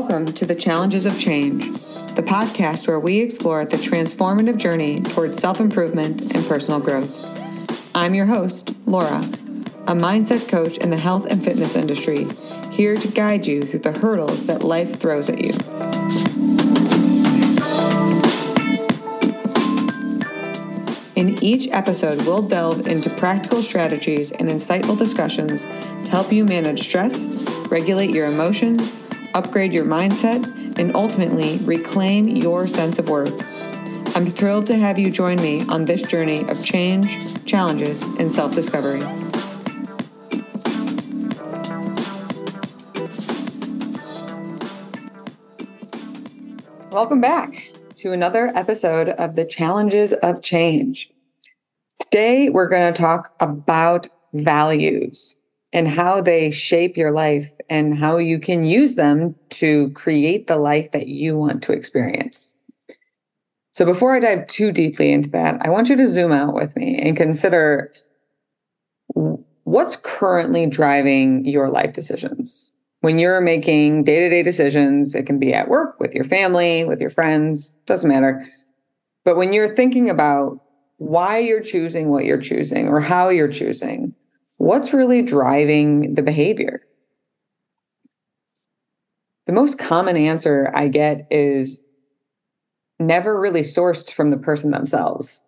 Welcome to the Challenges of Change, the podcast where we explore the transformative journey towards self improvement and personal growth. I'm your host, Laura, a mindset coach in the health and fitness industry, here to guide you through the hurdles that life throws at you. In each episode, we'll delve into practical strategies and insightful discussions to help you manage stress, regulate your emotions, upgrade your mindset, and ultimately reclaim your sense of worth. I'm thrilled to have you join me on this journey of change, challenges, and self discovery. Welcome back to another episode of the Challenges of Change. Today, we're going to talk about values and how they shape your life and how you can use them to create the life that you want to experience. So, before I dive too deeply into that, I want you to zoom out with me and consider what's currently driving your life decisions. When you're making day to day decisions, it can be at work, with your family, with your friends, doesn't matter. But when you're thinking about why you're choosing what you're choosing or how you're choosing, what's really driving the behavior? The most common answer I get is never really sourced from the person themselves.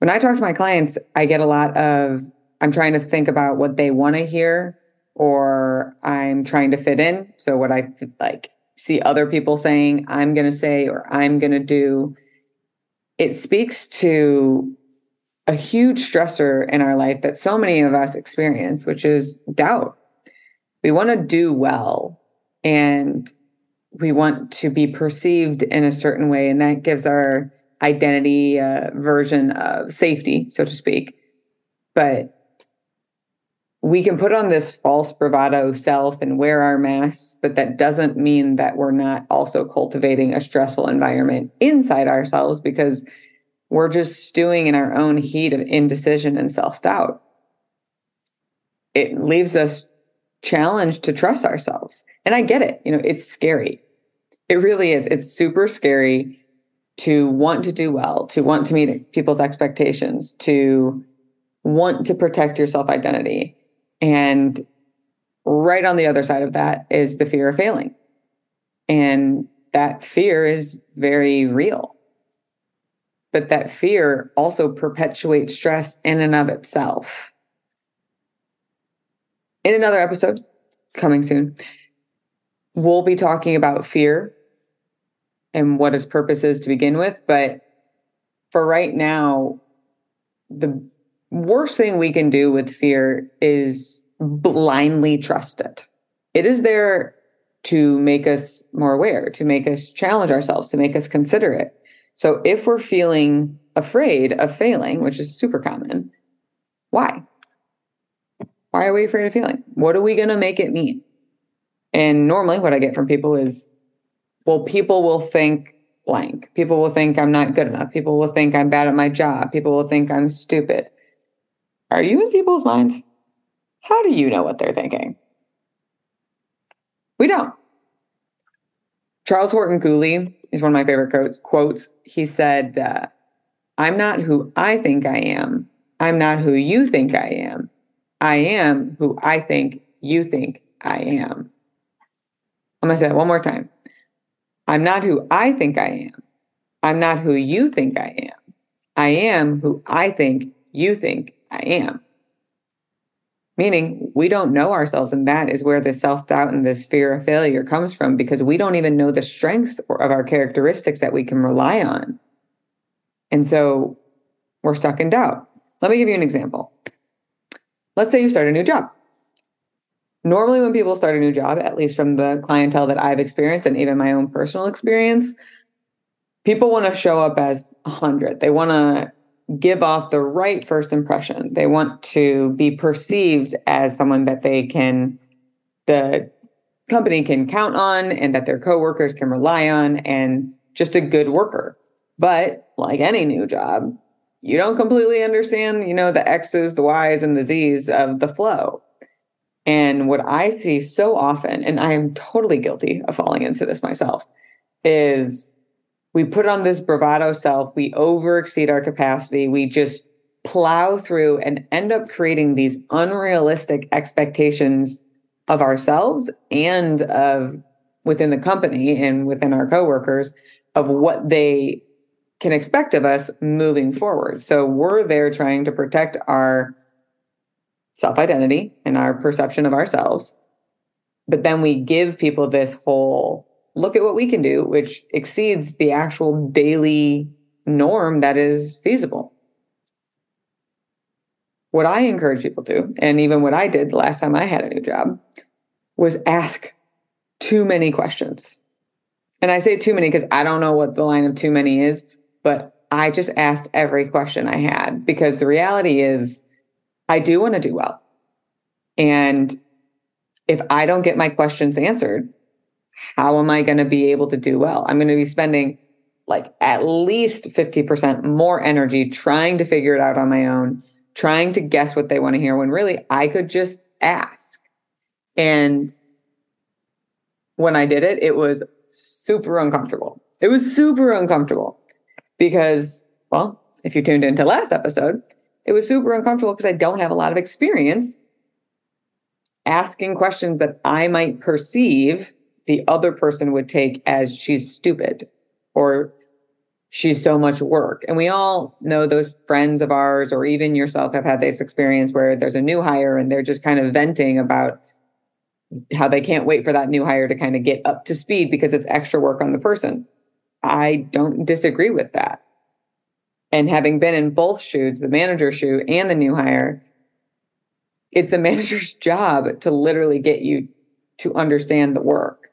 When I talk to my clients, I get a lot of I'm trying to think about what they want to hear or I'm trying to fit in. So what I like see other people saying, I'm going to say or I'm going to do, it speaks to a huge stressor in our life that so many of us experience, which is doubt. We want to do well and we want to be perceived in a certain way, and that gives our identity version of safety, so to speak. But we can put on this false bravado self and wear our masks, but that doesn't mean that we're not also cultivating a stressful environment inside ourselves because we're just stewing in our own heat of indecision and self doubt. It leaves us challenged to trust ourselves. And I get it. You know, it's scary. It really is. It's super scary to want to do well, to want to meet people's expectations, to want to protect your self identity. And right on the other side of that is the fear of failing. And that fear is very real but that fear also perpetuates stress in and of itself. In another episode coming soon, we'll be talking about fear and what its purpose is to begin with. But for right now, the worst thing we can do with fear is blindly trust it. It is there to make us more aware, to make us challenge ourselves, to make us consider it. So if we're feeling afraid of failing, which is super common, why? Why are we afraid of failing? What are we going to make it mean? And normally, what I get from people is, well, people will think blank. People will think I'm not good enough. People will think I'm bad at my job. People will think I'm stupid. Are you in people's minds? How do you know what they're thinking? We don't. Charles Horton Cooley is one of my favorite quotes. quotes. He said, uh, I'm not who I think I am. I'm not who you think I am. I am who I think you think I am. I'm going to say that one more time. I'm not who I think I am. I'm not who you think I am. I am who I think you think I am. Meaning, we don't know ourselves, and that is where the self doubt and this fear of failure comes from because we don't even know the strengths of our characteristics that we can rely on. And so we're stuck in doubt. Let me give you an example. Let's say you start a new job. Normally, when people start a new job, at least from the clientele that I've experienced and even my own personal experience, people want to show up as 100. They want to give off the right first impression. They want to be perceived as someone that they can, the company can count on and that their coworkers can rely on and just a good worker. But like any new job, you don't completely understand, you know, the X's, the Y's, and the Z's of the flow. And what I see so often, and I am totally guilty of falling into this myself, is we put on this bravado self, we over exceed our capacity, we just plow through and end up creating these unrealistic expectations of ourselves and of within the company and within our coworkers of what they can expect of us moving forward. So we're there trying to protect our self identity and our perception of ourselves. But then we give people this whole look at what we can do, which exceeds the actual daily norm that is feasible. What I encourage people to, and even what I did the last time I had a new job, was ask too many questions. And I say too many because I don't know what the line of too many is, but I just asked every question I had because the reality is I do want to do well. And if I don't get my questions answered, how am I going to be able to do well? I'm going to be spending like at least 50% more energy trying to figure it out on my own, trying to guess what they want to hear when really I could just ask. And when I did it, it was super uncomfortable. It was super uncomfortable because, well, if you tuned into last episode, it was super uncomfortable because I don't have a lot of experience asking questions that I might perceive the other person would take as she's stupid or she's so much work. And we all know those friends of ours, or even yourself, have had this experience where there's a new hire and they're just kind of venting about how they can't wait for that new hire to kind of get up to speed because it's extra work on the person. I don't disagree with that. And having been in both shoes, the manager shoe and the new hire, it's the manager's job to literally get you to understand the work.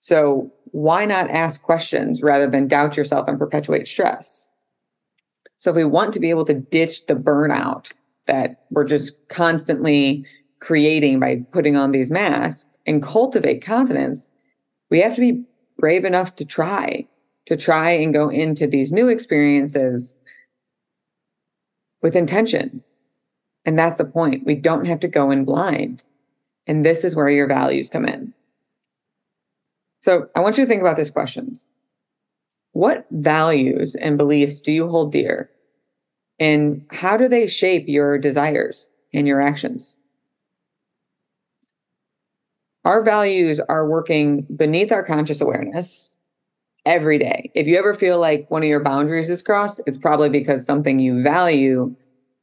So why not ask questions rather than doubt yourself and perpetuate stress? So if we want to be able to ditch the burnout that we're just constantly creating by putting on these masks and cultivate confidence, we have to be brave enough to try, to try and go into these new experiences with intention. And that's the point. We don't have to go in blind. And this is where your values come in. So I want you to think about these questions. What values and beliefs do you hold dear? And how do they shape your desires and your actions? Our values are working beneath our conscious awareness every day. If you ever feel like one of your boundaries is crossed, it's probably because something you value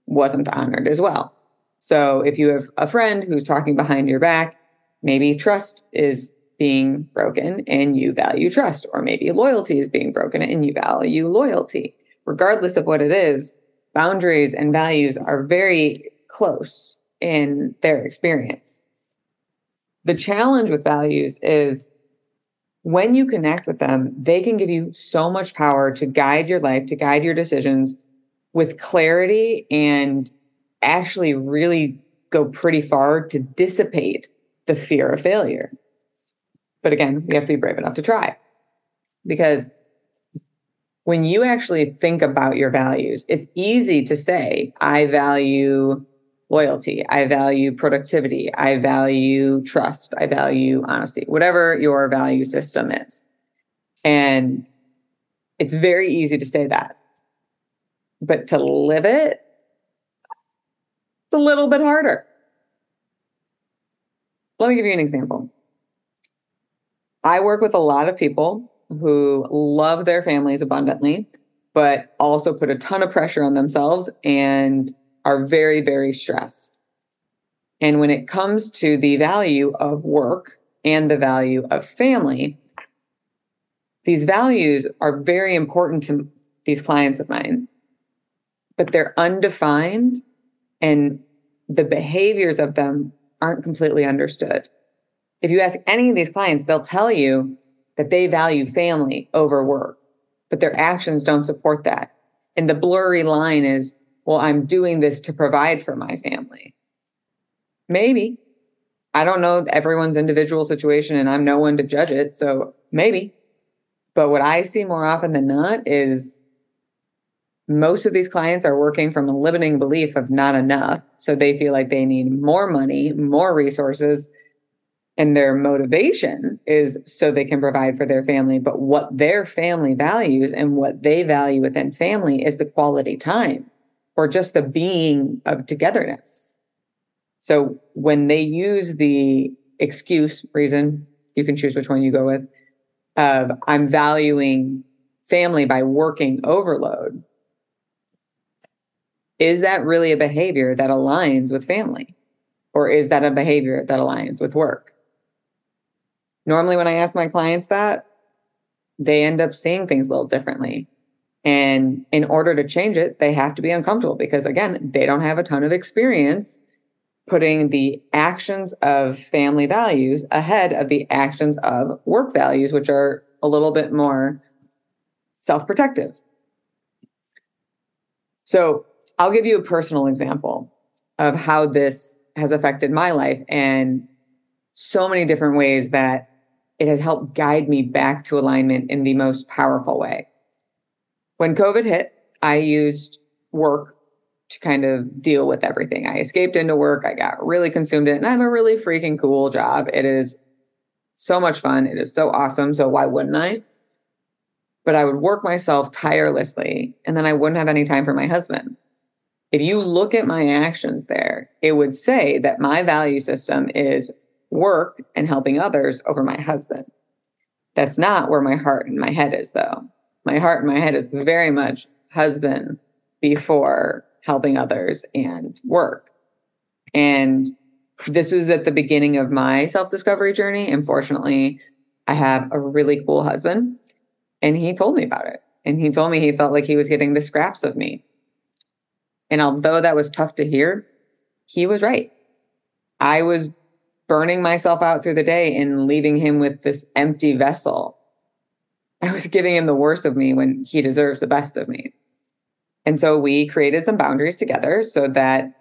wasn't honored as well. So if you have a friend who's talking behind your back, maybe trust is being broken and you value trust, or maybe loyalty is being broken and you value loyalty. Regardless of what it is, boundaries and values are very close in their experience. The challenge with values is when you connect with them, they can give you so much power to guide your life, to guide your decisions with clarity and actually really go pretty far to dissipate the fear of failure. But again, we have to be brave enough to try because when you actually think about your values, it's easy to say, I value loyalty. I value productivity. I value trust. I value honesty, whatever your value system is. And it's very easy to say that. But to live it, it's a little bit harder. Let me give you an example. I work with a lot of people who love their families abundantly, but also put a ton of pressure on themselves and are very, very stressed. And when it comes to the value of work and the value of family, these values are very important to these clients of mine, but they're undefined and the behaviors of them aren't completely understood. If you ask any of these clients, they'll tell you that they value family over work, but their actions don't support that. And the blurry line is well, I'm doing this to provide for my family. Maybe. I don't know everyone's individual situation and I'm no one to judge it. So maybe. But what I see more often than not is most of these clients are working from a limiting belief of not enough. So they feel like they need more money, more resources, and their motivation is so they can provide for their family. But what their family values and what they value within family is the quality time or just the being of togetherness. So when they use the excuse reason, you can choose which one you go with, of I'm valuing family by working overload. Is that really a behavior that aligns with family? Or is that a behavior that aligns with work? Normally, when I ask my clients that, they end up seeing things a little differently. And in order to change it, they have to be uncomfortable because, again, they don't have a ton of experience putting the actions of family values ahead of the actions of work values, which are a little bit more self protective. So, I'll give you a personal example of how this has affected my life and so many different ways that it has helped guide me back to alignment in the most powerful way. When COVID hit, I used work to kind of deal with everything. I escaped into work. I got really consumed in it. And I have a really freaking cool job. It is so much fun. It is so awesome. So why wouldn't I? But I would work myself tirelessly and then I wouldn't have any time for my husband. If you look at my actions there, it would say that my value system is work and helping others over my husband. That's not where my heart and my head is, though. My heart and my head is very much husband before helping others and work. And this was at the beginning of my self discovery journey. Unfortunately, I have a really cool husband, and he told me about it. And he told me he felt like he was getting the scraps of me. And although that was tough to hear, he was right. I was burning myself out through the day and leaving him with this empty vessel. I was giving him the worst of me when he deserves the best of me. And so we created some boundaries together so that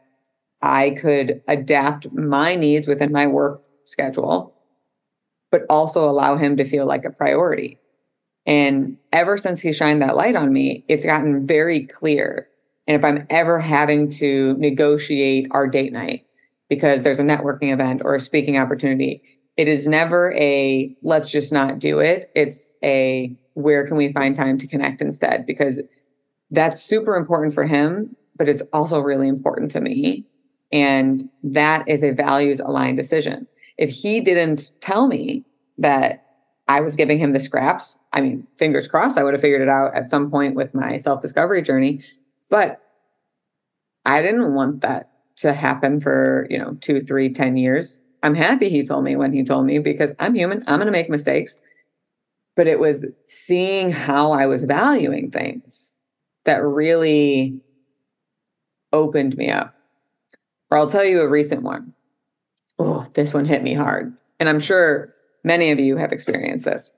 I could adapt my needs within my work schedule, but also allow him to feel like a priority. And ever since he shined that light on me, it's gotten very clear. And if I'm ever having to negotiate our date night because there's a networking event or a speaking opportunity, it is never a let's just not do it. It's a where can we find time to connect instead? Because that's super important for him, but it's also really important to me. And that is a values aligned decision. If he didn't tell me that I was giving him the scraps, I mean, fingers crossed, I would have figured it out at some point with my self discovery journey. But I didn't want that to happen for, you know, two, three, ten years. I'm happy he told me when he told me because I'm human. I'm going to make mistakes. But it was seeing how I was valuing things that really opened me up. Or I'll tell you a recent one. Oh, this one hit me hard. And I'm sure many of you have experienced this.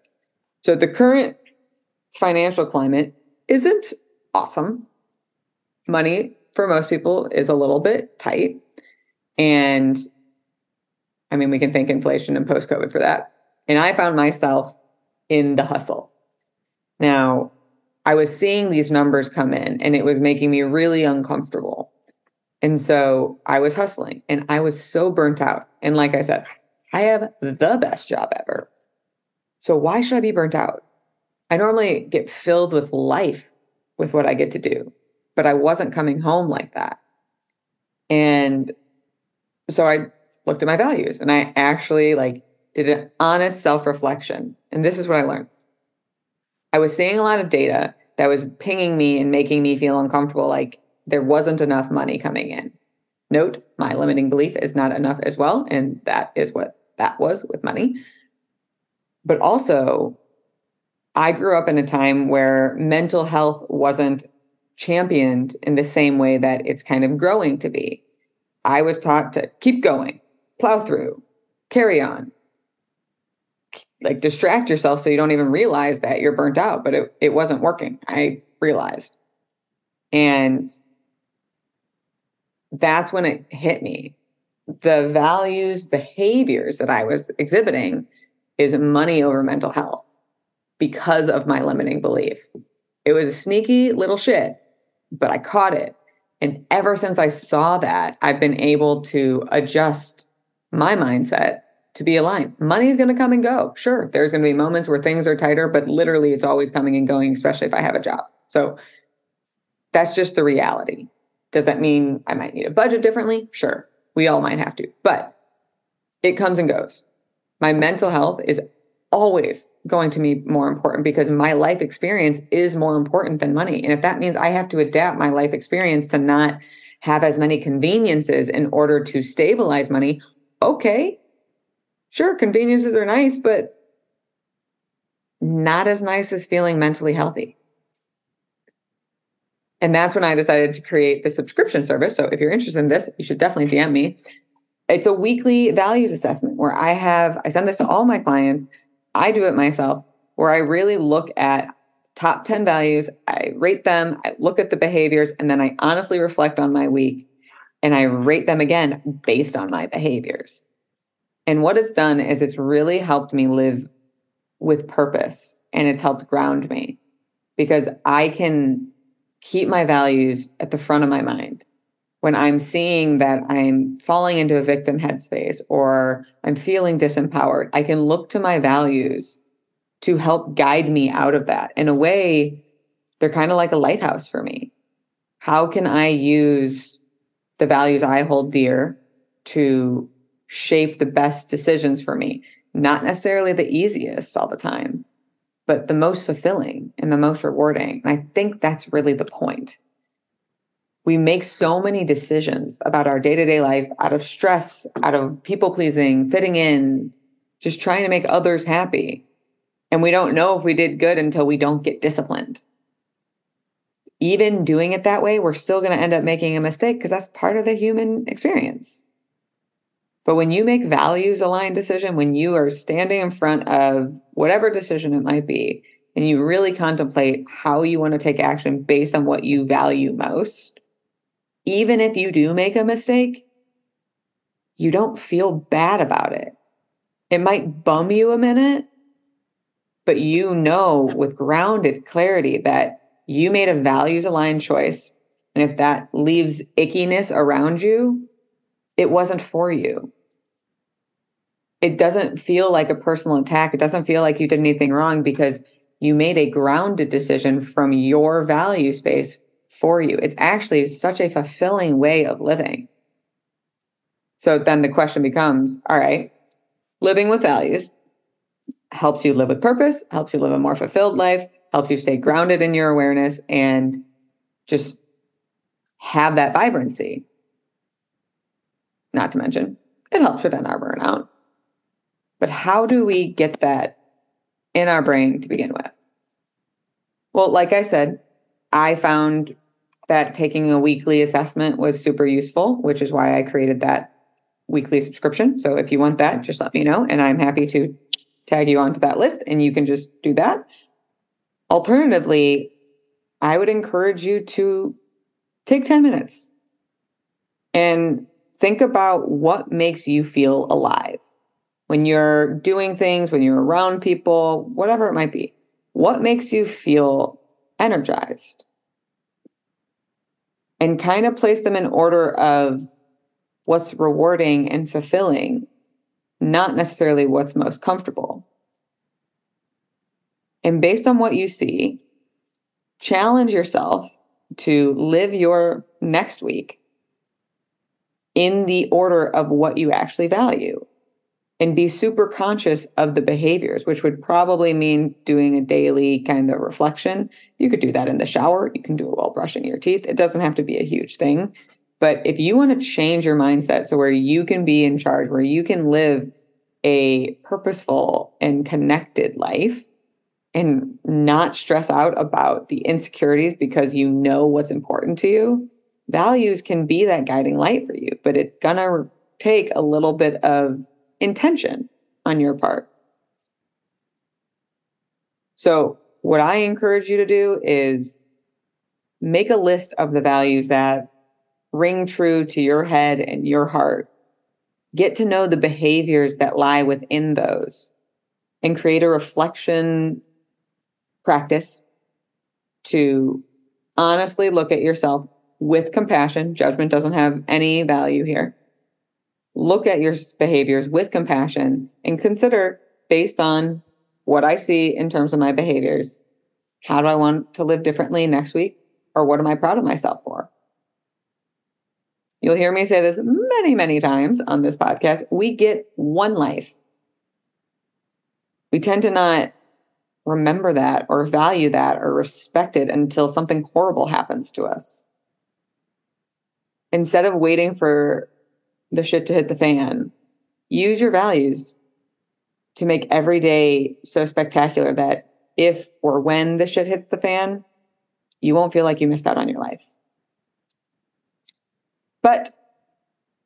So the current financial climate isn't awesome. Money for most people is a little bit tight. And I mean, we can thank inflation and post COVID for that. And I found myself in the hustle. Now, I was seeing these numbers come in and it was making me really uncomfortable. And so I was hustling and I was so burnt out. And like I said, I have the best job ever. So why should I be burnt out? I normally get filled with life with what I get to do, but I wasn't coming home like that. And so I looked at my values and I actually like did an honest self-reflection. And this is what I learned. I was seeing a lot of data that was pinging me and making me feel uncomfortable, like there wasn't enough money coming in. Note, my limiting belief is not enough as well. And that is what that was with money. But also, I grew up in a time where mental health wasn't championed in the same way that it's kind of growing to be. I was taught to keep going, plow through, carry on, like distract yourself so you don't even realize that you're burnt out but it, it wasn't working i realized. And that's when it hit me. The values behaviors that i was exhibiting is money over mental health because of my limiting belief. It was a sneaky little shit but I caught it. And ever since I saw that, I've been able to adjust my mindset to be aligned. Money is going to come and go. Sure, there's going to be moments where things are tighter, but literally it's always coming and going, especially if I have a job. So that's just the reality. Does that mean I might need a budget differently? Sure, we all might have to, but it comes and goes. My mental health is always going to be more important because my life experience is more important than money. And if that means I have to adapt my life experience to not have as many conveniences in order to stabilize money, okay. Sure, conveniences are nice, but not as nice as feeling mentally healthy. And that's when I decided to create the subscription service. So if you're interested in this, you should definitely DM me. It's a weekly values assessment where I have, I send this to all my clients. I do it myself, where I really look at top 10 values, I rate them, I look at the behaviors, and then I honestly reflect on my week and I rate them again based on my behaviors. And what it's done is it's really helped me live with purpose and it's helped ground me because I can keep my values at the front of my mind. When I'm seeing that I'm falling into a victim headspace or I'm feeling disempowered, I can look to my values to help guide me out of that. In a way, they're kind of like a lighthouse for me. How can I use the values I hold dear to shape the best decisions for me? Not necessarily the easiest all the time, but the most fulfilling and the most rewarding. And I think that's really the point. We make so many decisions about our day to day life out of stress, out of people pleasing, fitting in, just trying to make others happy. And we don't know if we did good until we don't get disciplined. Even doing it that way, we're still going to end up making a mistake because that's part of the human experience. But when you make values aligned decision, when you are standing in front of whatever decision it might be, and you really contemplate how you want to take action based on what you value most, even if you do make a mistake, you don't feel bad about it. It might bum you a minute, but you know with grounded clarity that you made a values aligned choice. And if that leaves ickiness around you, it wasn't for you. It doesn't feel like a personal attack. It doesn't feel like you did anything wrong because you made a grounded decision from your value space for you. It's actually such a fulfilling way of living. So then the question becomes all right, living with values helps you live with purpose, helps you live a more fulfilled life, helps you stay grounded in your awareness and just have that vibrancy. Not to mention, it helps prevent our burnout. But how do we get that in our brain to begin with? Well, like I said, I found that taking a weekly assessment was super useful, which is why I created that weekly subscription. So if you want that, just let me know and I'm happy to tag you onto that list and you can just do that. Alternatively, I would encourage you to take 10 minutes and think about what makes you feel alive when you're doing things, when you're around people, whatever it might be. What makes you feel energized? And kind of place them in order of what's rewarding and fulfilling, not necessarily what's most comfortable. And based on what you see, challenge yourself to live your next week in the order of what you actually value and be super conscious of the behaviors, which would probably mean doing a daily kind of reflection. You could do that in the shower. You can do it while brushing your teeth. It doesn't have to be a huge thing. But if you want to change your mindset so where you can be in charge, where you can live a purposeful and connected life and not stress out about the insecurities because you know what's important to you, values can be that guiding light for you. But it's to take a little bit of intention on your part. So, what I encourage you to do is make a list of the values that ring true to your head and your heart. Get to know the behaviors that lie within those and create a reflection practice to honestly look at yourself with compassion. Judgment doesn't have any value here. Look at your behaviors with compassion and consider based on what I see in terms of my behaviors, how do I want to live differently next week? Or what am I proud of myself for? You'll hear me say this many, many times on this podcast. We get one life. We tend to not remember that or value that or respect it until something horrible happens to us. Instead of waiting for the shit to hit the fan, use your values to make every day so spectacular that if or when the shit hits the fan, you won't feel like you missed out on your life. But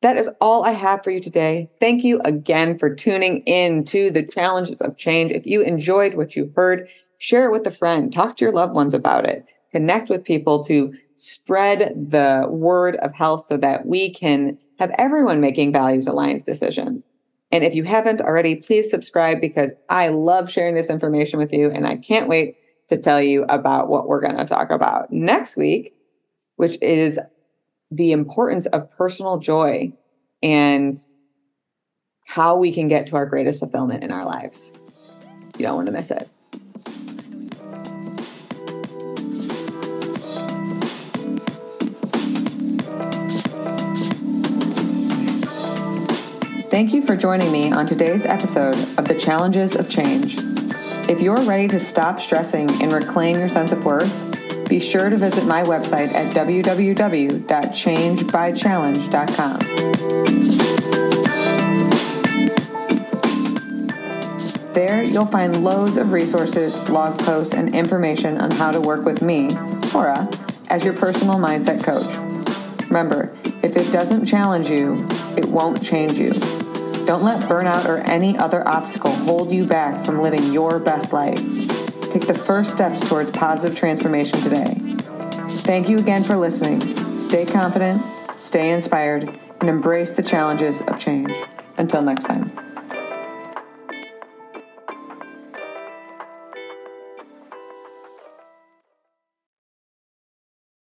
that is all I have for you today. Thank you again for tuning in to the challenges of change. If you enjoyed what you heard, share it with a friend, talk to your loved ones about it, connect with people to spread the word of health so that we can have everyone making values aligned decisions. And if you haven't already, please subscribe because I love sharing this information with you and I can't wait to tell you about what we're going to talk about next week, which is the importance of personal joy and how we can get to our greatest fulfillment in our lives. You don't want to miss it. Thank you for joining me on today's episode of The Challenges of Change. If you're ready to stop stressing and reclaim your sense of worth, be sure to visit my website at www.changebychallenge.com. There, you'll find loads of resources, blog posts, and information on how to work with me, Laura, as your personal mindset coach. Remember, if it doesn't challenge you, it won't change you. Don't let burnout or any other obstacle hold you back from living your best life. Take the first steps towards positive transformation today. Thank you again for listening. Stay confident, stay inspired, and embrace the challenges of change. Until next time.